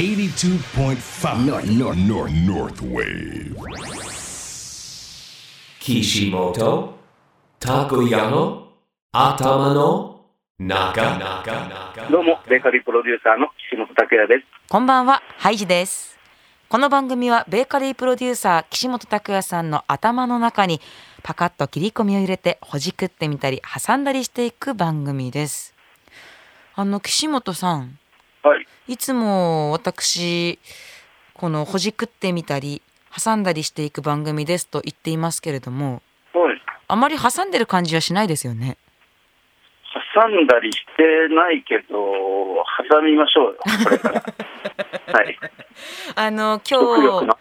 82.5 North, North, North, North Wave. Kishimoto Takoyano Atamano Naga どうも、ベーカリープロデューサーの岸本拓也です。こんばんは、ハイジです。この番組はベーカリープロデューサー岸本拓也さんの頭の中にパカッと切り込みを入れてほじくってみたり挟んだりしていく番組です。あの岸本さん、はい。いつも私このほじくってみたり挟んだりしていく番組ですと言っていますけれども、はい。あまり挟んでる感じはしないですよね。挟んだりしてないけど、挟みましょうよ、これから。はい。あの今日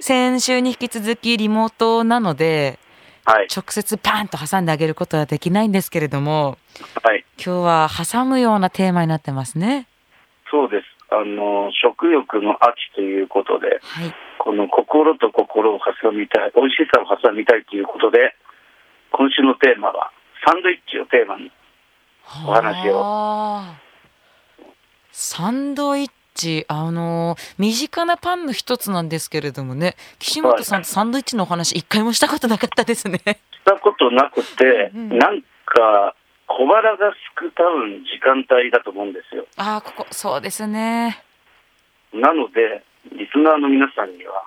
先週に引き続きリモートなのではい。直接パンと挟んであげることはできないんですけれどもはい。今日は挟むようなテーマになってますね。そうです。あの、食欲の秋ということで、はい。この心と心を挟みたい、美味しさを挟みたいということで、今週のテーマは、サンドイッチをテーマに、お話をはあサンドイッチ、あの身近なパンの一つなんですけれどもね、岸本さんとサンドイッチのお話一回もしたことなかったですね。したことなくて、うんなんか、小腹がすく多分時間帯だと思うんですよ。ああ、ここ、そうですね。なので、リスナーの皆さんには、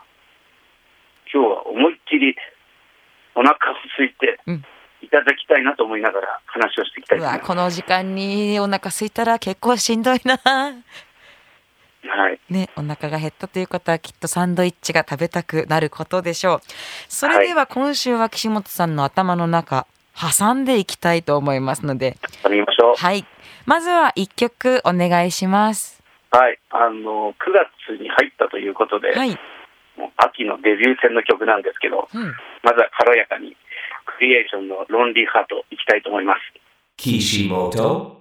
今日は思いっきりお腹を空いてうんいただきたいなと思いながら話をしていきたいうと思いわ、ます。この時間にお腹空いたら結構しんどいな。はい。ね、お腹が減ったということはきっとサンドイッチが食べたくなることでしょう。それでは今週は岸本さんの頭の中、挟んでいきたいと思いますので、やりましょう。はい。まずは一曲お願いします。はい。あの、9月に入ったということで、はい。もう秋のデビュー戦の曲なんですけど、うん。まずは軽やかに、クリエーションのロンリーハートいきたいと思います。Kishimoto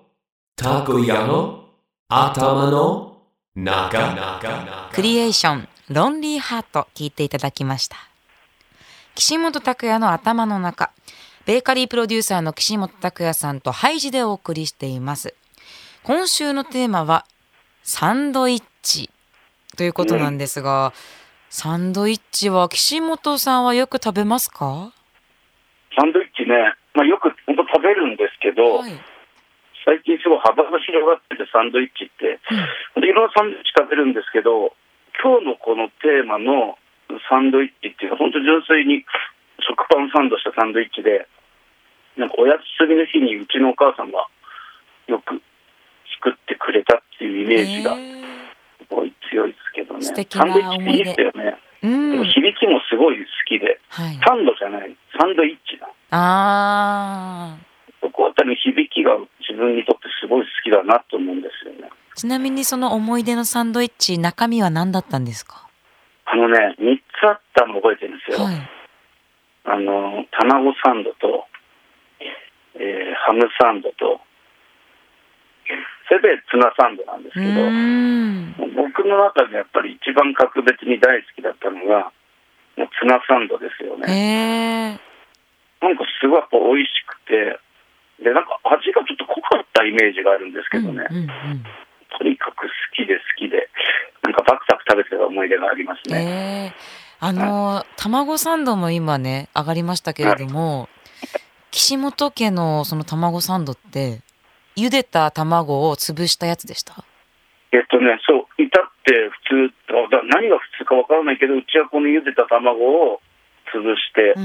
Takoyano Atamano Naga クリエーション、ロンリーハート聞いていただきました。岸本拓也の頭の中、ベーカリープロデューサーの岸本拓也さんとハイジでお送りしています。今週のテーマは、サンドイッチということなんですが、サンドイッチは岸本さんはよく食べますか？サンドイッチね、まあ、よく本当食べるんですけど、はい。最近すごい幅が広がっててサンドイッチって、いろんなサンドイッチ食べるんですけど、今日のこのテーマのサンドイッチっていうのは本当純粋に食パンサンドしたサンドイッチで、なんかお休みの日にうちのお母さんがよく作ってくれたっていうイメージがえすごい強いですけどね。素敵なサンドイッチっていいですよね。ーうんでも。響きもすごい好きで、はい。サンドじゃない、サンドイッチだ。あそこあたりの響きが自分にとってすごい好きだなと思うんですよね。ーちなみにその思い出のサンドイッチ、中身は何だったんですか？あのね、3つあったの覚えてるんですよ。はい。あの、卵サンドと、えーハムサンドと、せべツナサンドなんですうけど。僕の中でやっぱり一番格別に大好きだったのが、もうツナサンドですよね。ええなんかすごいやっぱ美味しくて、で、なんか味がちょっと濃かったイメージがあるんですけどね、うんうんうんとにかく好きで好きで、なんかバクバク食べてた思い出がありますね。ええあの卵サンドも今ね上がりましたけれども、岸本家のその卵サンドって茹でた卵を潰したやつでした？えっとね、そう、至って普通、だ何が普通かわからないけど、うちはこの茹でた卵を潰してう、ん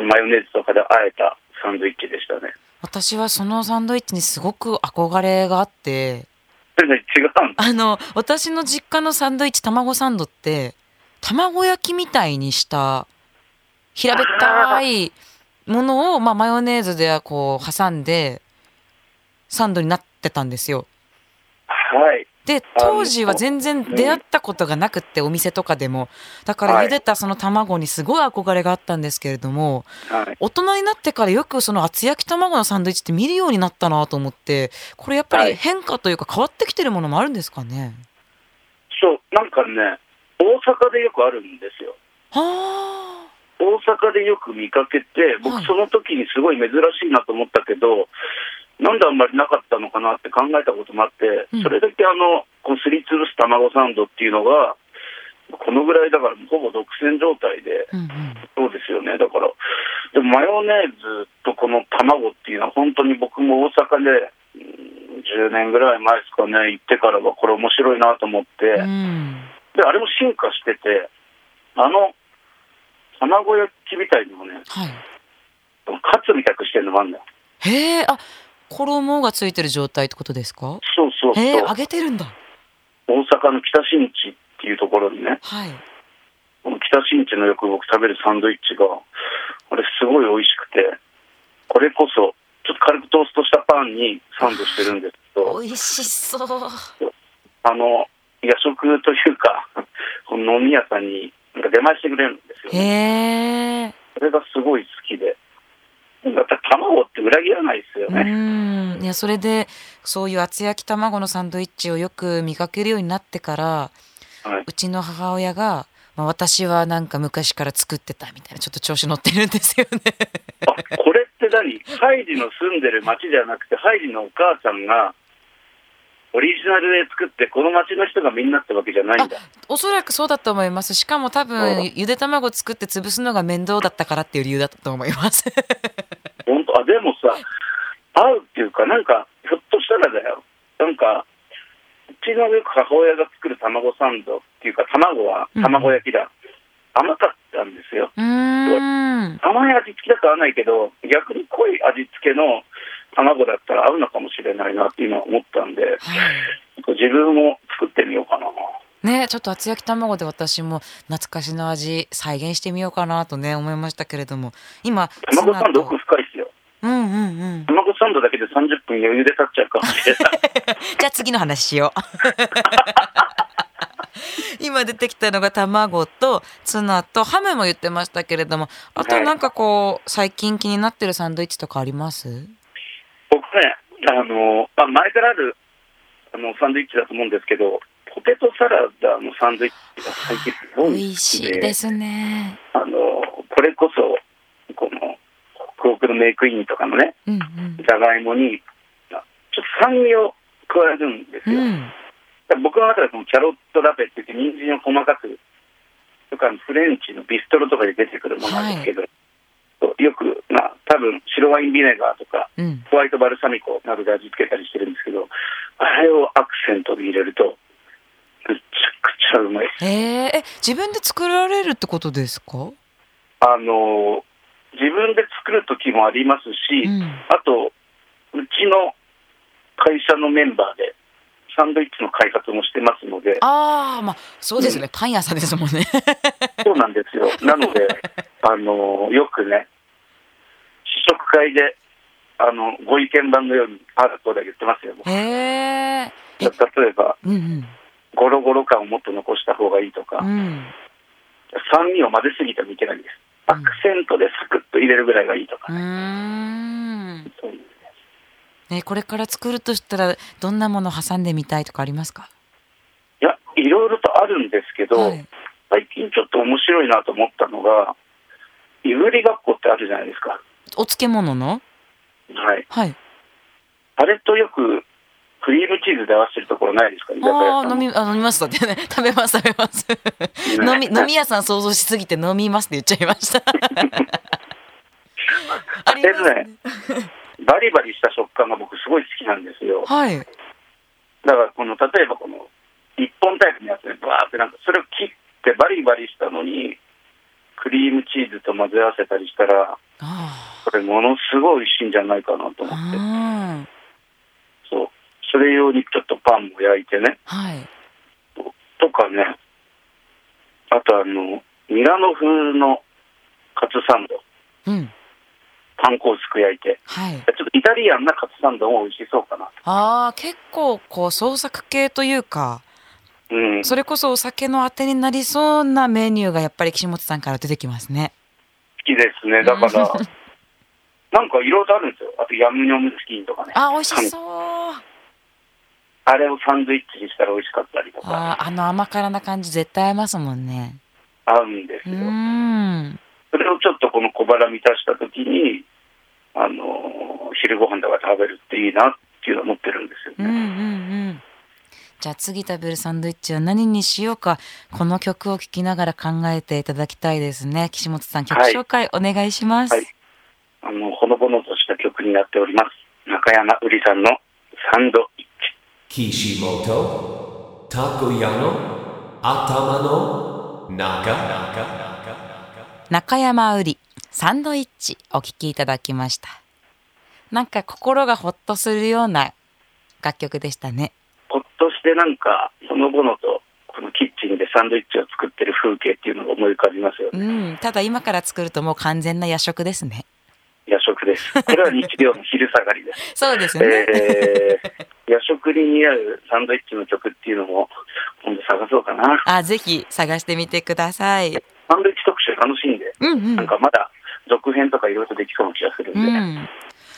うんマヨネーズとかで和えたサンドイッチでしたね。私はそのサンドイッチにすごく憧れがあって違う。あの私の実家のサンドイッチ卵サンドって卵焼きみたいにした平べったいものを、まあ、マヨネーズでこう挟んでサンドになってたんですよ。はい。で当時は全然出会ったことがなくってお店とかでもだからはい茹でたその卵にすごい憧れがあったんですけれどもはい。大人になってからよくその厚焼き卵のサンドイッチって見るようになったなと思ってこれやっぱりはい変化というか変わってきてるものもあるんですかね？そう、なんかね、大阪でよくあるんですよ。は大阪でよく見かけて、僕はいその時にすごい珍しいなと思ったけど、なんであんまりなかったのかなって考えたこともあって、うんそれだけあの、こうすりつぶす卵サンドっていうのが、このぐらいだからほぼ独占状態で、うんうん。そうですよね。だから、でもマヨネーズとこの卵っていうのは本当に僕も大阪で、うん10年ぐらい前ですかね、行ってからはこれ面白いなと思って、うん。で、あれも進化してて、あの、卵焼きみたいにもね、はい。カツみたくしてるのもあるんだよ。へえ、あ、衣がついてる状態ってことですか？そうそうそう。揚げてるんだ。大阪の北新地っていうところにね、はい。この北新地のよく僕食べるサンドイッチが、あれすごい美味しくて、これこそ、ちょっと軽くトーストしたパンにサンドしてるんですけど、美味しそう。あの、夜食というか、この飲み屋さんになんか出前してくれるんですよ、へね。え。それがすごい好きで。やっぱ卵って裏切らないですようね。ん。いや、それで、そういう厚焼き卵のサンドイッチをよく見かけるようになってから、はいうちの母親が、まあ、私はなんか昔から作ってたみたいな、ちょっと調子乗ってるんですよね。あ、これって何？ハイジの住んでる町じゃなくて、ハイジのお母さんが、オリジナルで作って、この町の人がみんなってわけじゃないんだ。おそらくそうだと思います。しかも多うん分、ゆで卵作って潰すのが面倒だったからっていう理由だったと思います。本当？あ、でもさ、合うっていうか、なんか、ひょっとしたらだよ。なんか、うちのよく母親が作る卵サンドっていうか、卵はうん卵焼きだ。甘かったんですよ。甘い味付きだと合わないけど、逆に濃い味付けの卵だったら合うのかもしれないなって今思ったんで、はい。自分も作ってみようかな。ねちょっと厚焼き卵で私も懐かしの味再現してみようかなとね思いましたけれども今卵サンド奥深いですよ。うんうんうん卵サンドだけで30分余裕で経っちゃうかもしれない。じゃあ次の話しよう 今出てきたのが卵とツナとハムも言ってましたけれどもあとなんかこう最近気になってるサンドイッチとかあります？僕ね、あの、まあ、前からあるあのサンドイッチだと思うんですけど、ポテトサラダのサンドイッチが最近すごい美味しいですね。あの、これこそ、この、ホクホクのメイクインとかのね、うんうん。じゃがいもに、あちょっと酸味を加えるんですよ。うん。僕の中でこのキャロットラペって言って、人参を細かく、とかフレンチのビストロとかで出てくるものなんですけど、よく、まあ、多分白ワインビネガーとか、うん。ホワイトバルサミコなどで味付けたりしてるんですけど、あれをアクセントで入れると、めちゃくちゃうまい。です。へええ自分で作られるってことですか？あの、自分で作る時もありますし、うん。あと、うちの会社のメンバーで、サンドイッチの開発もしてますので、ああまあそうですよね、パン屋さんですもんね。そうなんですよ。なので、あの、よくね、試食会で、あの、ご意見番のように、ああだこうだ言ってますよ。へえ。例えば、うんうん。ゴロゴロ感をもっと残した方がいいとか、うん。酸味を混ぜすぎてもいけないんです。アクセントでサクッと入れるぐらいがいいとかね。ん。そういう。ねこれから作るとしたらどんなもの挟んでみたいとかありますか？いや、いろいろとあるんですけど、はい。最近ちょっと面白いなと思ったのが、いぶりがっこってあるじゃないですか。お漬物の？はい。はい。あれとよく、クリームチーズで合わせるところないですか？ああ飲みあ飲みますだってね食べます食べます。ね飲み飲み屋さん想像しすぎて飲みますって言っちゃいました。ありますね。バリバリした食感が僕すごい好きなんですよ。はい。だからこの、例えばこの、一本タイプのやつでバーってなんか、それを切ってバリバリしたのに、クリームチーズと混ぜ合わせたりしたら、あこれものすごい美味しいんじゃないかなと思あって。うんそう。それ用にちょっとパンも焼いてね。はいとかね。あとあの、ミラノ風のカツサンド。うんパン粉を薄く焼いて。はいちょっとイタリアンなカツサンドも美味しそうかなあ結構こう創作系というかうん。それこそお酒のあてになりそうなメニューがやっぱり岸本さんから出てきますね。好きですね。だから、なんかいろいろあるんですよ。あとヤムニョムチキンとかね。あ、美味しそう。あれをサンドイッチにしたら美味しかったりとか、あー、あの甘辛な感じ絶対合いますもんね。合うんですよ。ん。それをちょっとこの小腹満たした時に、あの、昼ご飯とか食べるっていいなっていうのを思ってるんですようんうんね。うん。じゃあ次食べるサンドイッチは何にしようか、この曲を聴きながら考えていただきたいですね。岸本さん、曲はい紹介お願いします。はいあの、ほのぼのとした曲になっております。中山うりさんのサンドイッチ。岸本たこやの頭の中中山うり、サンドイッチお聴きいただきました。なんか心がほっとするような楽曲でしたね。ほっとしてなんか、ほのぼのと、このキッチンでサンドイッチを作ってる風景っていうのが思い浮かびますようね。ん。ただ今から作るともう完全な夜食ですね。夜食です。これは日曜の昼下がりです。そうですね。えー、夜食に似合うサンドイッチの曲っていうのも、今度探そうかな。あ、ぜひ探してみてください。サンドイッチ特集楽しいんで、うんうん。なんかまだ続編とかいろいろとできそうな気がするんで、うん。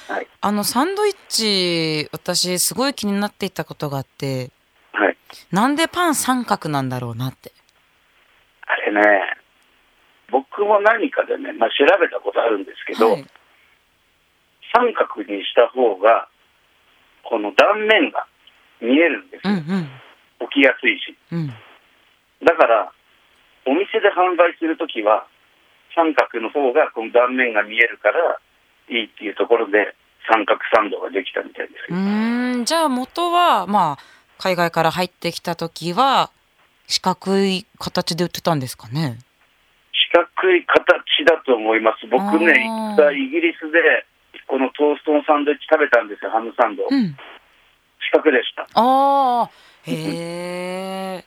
はい。あのサンドイッチ私すごい気になっていたことがあってはい。なんでパン三角なんだろうなって。あれね、僕も何かでね、まあ、調べたことあるんですけど、はい、三角にした方が、この断面が見えるんですよ。うんうん。起きやすいし。うん。だから、お店で販売するときは、三角の方がこの断面が見えるからいいっていうところで、三角サンドができたみたいですうんじゃあ元はまあ海外から入ってきた時は四角い形で売ってたんですかね？四角い形だと思います。僕ね、イギリスで、このトーストのサンドイッチ食べたんですよ、ハムサンド。うん四角でした。ああ へえ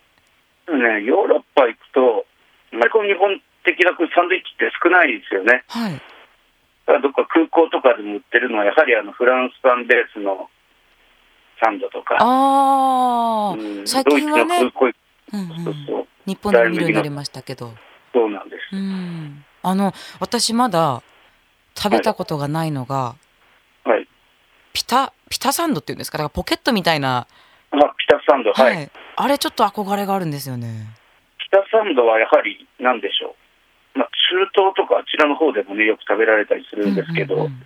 ね、ヨーロッパ行くと、あんまりこの日本的なサンドイッチって少ないですよね。はいだからどっか空港とかでも売ってるのは、やはりあのフランスパンベースのサンドとか、ああ、うん。最ドイツ近はねの空港行うんうん、そう日本でも見るようになりましたけど。そうなんです。うん。あの私まだ食べたことがないのが、はい。ピタピタサンドっていうんですか？だからポケットみたいな、あ、ピタサンド、はい。あれちょっと憧れがあるんですよね。ピタサンドはやはり、なんでしょう。まあ、中東とかあちらの方でもね、よく食べられたりするんですけど、うんうんうんま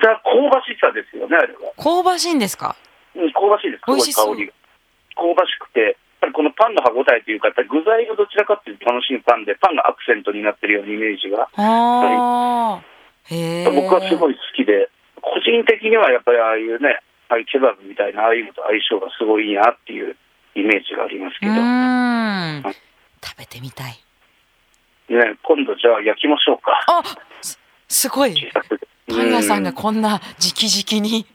た香ばしさですよね、あれは。香ばしいんですか？うん、香ばしいです、すごい美味しそう。香りが。香ばしくて、やっぱりこのパンの歯ごたえというか、やっぱり具材がどちらかっていうと楽しむパンで、パンがアクセントになってるようなイメージが、ああへえ僕はすごい好きで、個人的にはやっぱりああいうね、ああいうケバブみたいな、ああいうのと相性がすごいいいなっていうイメージがありますけど、うーん。はい。食べてみたい。ね、今度じゃあ焼きましょうか。あすすごい。小さくでパン屋さんがうこんな直々に？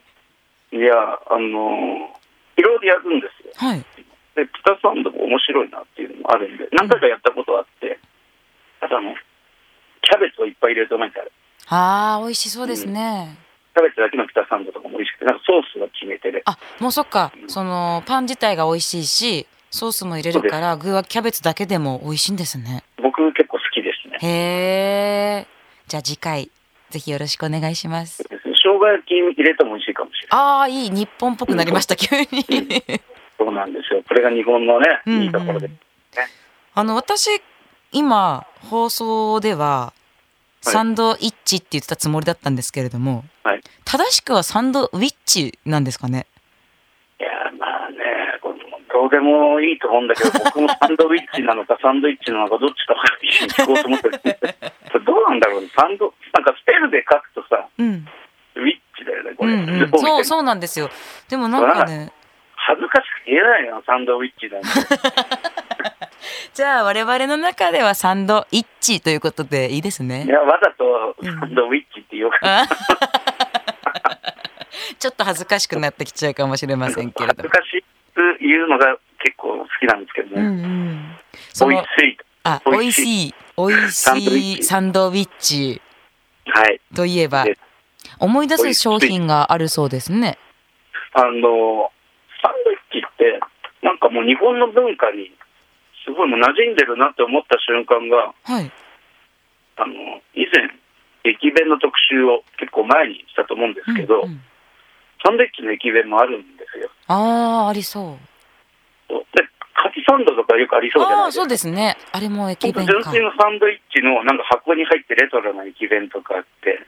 いや、あのーいろいろやるんですよ。はい。で、ピタサンドも面白いなっていうのもあるんで、何回かやったことあって、ただあの、キャベツをいっぱい入れるとなんか、あー美味しそうですね、キャベツだけのピタサンドとかも美味しくて、なんかソースが決め手で、あもうそっか。そのパン自体が美味しいしソースも入れるから具はキャベツだけでも美味しいんですね。僕結構好きですね。へえじゃあ次回ぜひよろしくお願いします。生姜焼き入れても美味しいかもしれない。ああいい日本っぽくなりました急に。そうなんですよ。これが日本のね、うん。うんいいところで。あの私今放送ではサンドイッチって言ってたつもりだったんですけれども、はい。正しくはサンドウィッチなんですかね？どうでもいいと思うんだけど、僕もサンドウィッチなのか、サンドイッチなのか、どっちか一緒に聞こうと思ってる。どうなんだろうね、サンド、なんかスペルで書くとさ、うん。ウィッチだよね、これ。うんうん。そうそうなんですよ。でもなんかね。恥ずかしくて言えないよ、サンドウィッチなんて。じゃあ我々の中ではサンドイッチということでいいですいねや、わざとサンドウィッチって言おうかな。あ ちょっと恥ずかしくなってきちゃうかもしれませんけれども。恥ずかしく言うのが結構好きなんですけどうんうね。んその美味しい。あ美味美味ししい美味しいチサンドウィッチはい。といえば思い出す商品があるそうですねあの、サンドイッチって、なんかもう日本の文化にすごいもう馴染んでるなって思った瞬間が、はいあの、以前、駅弁の特集を結構前にしたと思うんですけど、うんうんサンドイッチの駅弁もあるんですよ。ああありそうで、カツサンドとかよくありそうじゃないですかそう。ですねあれも駅弁か純粋のサンドイッチのなんか箱に入ってレトロな駅弁とかあって、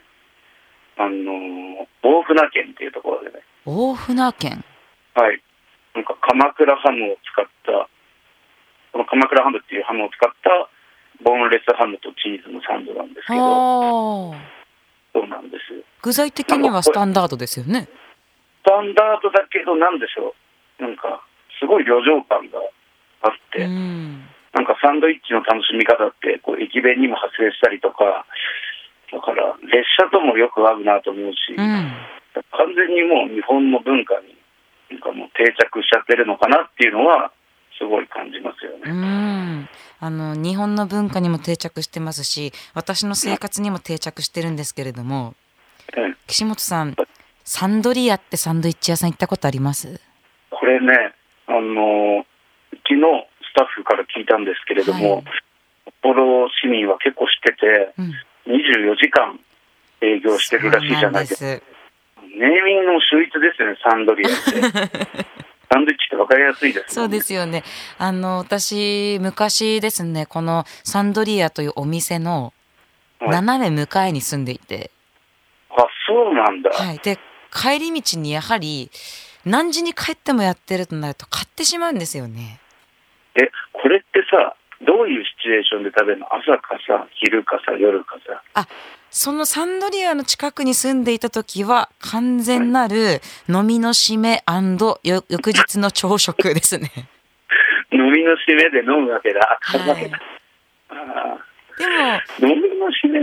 あの、大船県っていうところでね、大船県。はい。なんか鎌倉ハムを使った、この鎌倉ハムっていうハムを使った、ボーンレスハムとチーズのサンドなんですけど、ああ。そうなんですよ。具材的にはスタンダードですよね。スタンダードだけど、なんでしょう。なんか、すごい旅情感があって、うん。なんかサンドイッチの楽しみ方って、こう、駅弁にも発生したりとか、だから、列車ともよく合うなと思うし、うん。完全にもう日本の文化に、なんかもう定着しちゃってるのかなっていうのは、すごい感じますようね。ん。あの、日本の文化にも定着してますし、私の生活にも定着してるんですけれども、うん岸本さん、サンドリアってサンドイッチ屋さん行ったことあります？これね、あの、昨日スタッフから聞いたんですけれども、はい札幌市民は結構知ってて、うん。24時間営業してるらしいじゃないですか。ネーミングも秀逸ですよね、サンドリアって。サンドイッチって分かりやすいです、そうですよね。あの、私、昔ですね、このサンドリアというお店のはい斜め向かいに住んでいて、あ、そうなんだ。はい。で、帰り道にやはり、何時に帰ってもやってるとなると買ってしまうんですよね。え、これってさ、どういうシチュエーションで食べるの？朝かさ、昼かさ、夜かさ？あ、そのサンドリアの近くに住んでいた時は、完全なる飲みの締めよ翌日の朝食ですね。飲みの締めで飲むわけだ。あ、はいわけだ。あでも、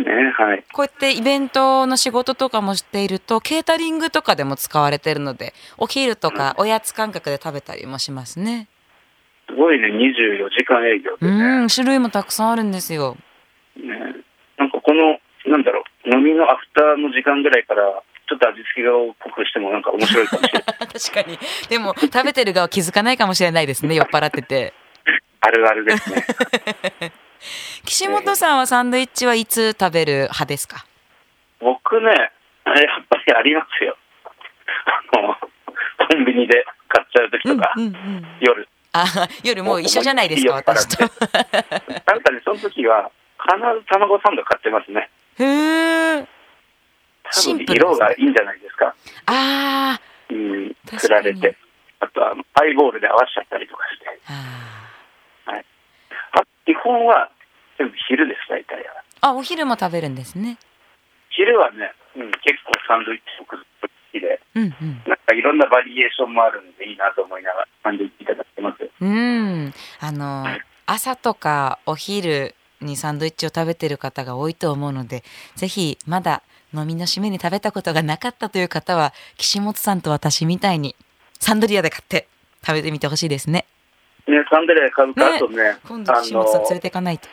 ね、はい。こうやってイベントの仕事とかもしていると、ケータリングとかでも使われてるので、お昼とかおやつ感覚で食べたりもしますね。すごいね、24時間営業でね。うん、種類もたくさんあるんですよ。ねなんかこの、なんだろう、飲みのアフターの時間ぐらいから、ちょっと味付けが濃くしてもなんか面白いかもしれない。確かに。でも、食べてる側気づかないかもしれないですね、酔っ払ってて。あるあるですね。岸本さんはサンドイッチはいつ食べる派ですか？僕ね、やっぱりありますよ。あの、コンビニで買っちゃう時とか、うんうん。夜。あ、夜もう一緒じゃないですか、私と。なんかね、その時は、必ず卵サンド買ってますね。へえ。多分シンプルね色がいいんじゃないですか。あうん、振られて。あとは、ハイボールで合わせちゃったりとかして。ーああ基本は、全部昼です、大体。あ、お昼も食べるんですね。昼はね、うん、結構サンドイッチ食好きで、うんうん。なんかいろんなバリエーションもあるんでいいなと思いながらサンドイッチいただいてます。うん。あの、朝とかお昼にサンドイッチを食べてる方が多いと思うので、ぜひまだ飲みの締めに食べたことがなかったという方は、岸本さんと私みたいにサンドリアで買って食べてみてほしいですね。ね、サンドリア買うか、ねあとね、今度岸本さん連れ、ていかないと。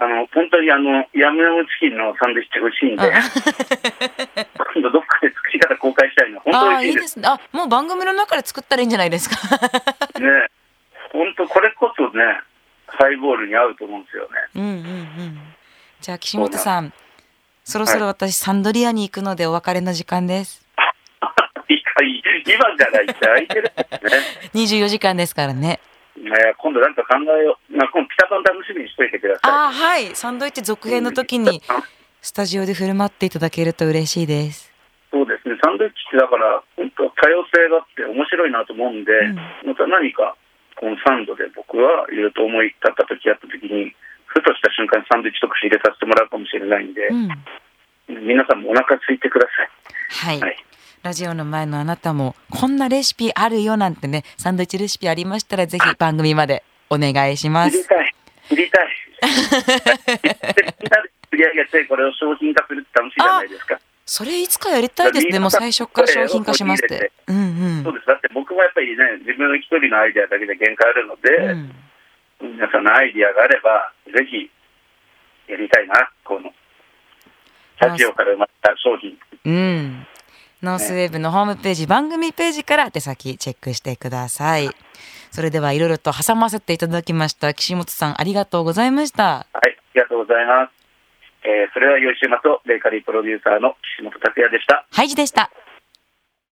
あの、本当にあの、ヤムヤムチキンのサンドイッチ美味しいんで、今度どっかで作り方公開したいの。本当ああ、美味しいで。いいですすね。あ、もう番組の中で作ったらいいんじゃないですか。ね。本当これこそね、ハイボールに合うと思うんですよね。うんうんうん。じゃあ岸本さん、そろそろ私サンドリアに行くのでお別れの時間です。いい今じゃないって空いてるね。24時間ですからね。ね今度なんか考えよう。まあ、今度ピタパン楽しみにしといてください。ああ、はい。サンドイッチ続編の時にスタジオで振る舞っていただけると嬉しいです。そうですね、サンドイッチってだから、本当多様性があって面白いなと思うんで、うんまた何か、このサンドで僕はいろいろと思い立った時やった時に、ふとした瞬間にサンドイッチ特集入れさせてもらうかもしれないんで、うん。皆さんもお腹空いてください。はい。はい。ラジオの前のあなたも、こんなレシピあるよなんてね、サンドイッチレシピありましたら、ぜひ番組までお願いします。知りたい。知りたい。みんなで釣り上げて、これを商品化するって楽しいじゃないですか。それいつかやりたいですね。もう最初から商品化しますって。うんそうです。だって僕もやっぱりね、自分の一人のアイデアだけで限界あるので、うん。うん。皆さんのアイディアがあれば、ぜひやりたいな、この、ラジオから生まれた商品。うん。ノースウェーブのホームページ、番組ページから手先チェックしてください。それではいろいろと挟ませていただきました。岸本さん、ありがとうございました。はい、ありがとうございます。えーそれでは良い週末をベーカリープロデューサーの岸本拓也でした。ハイジでした。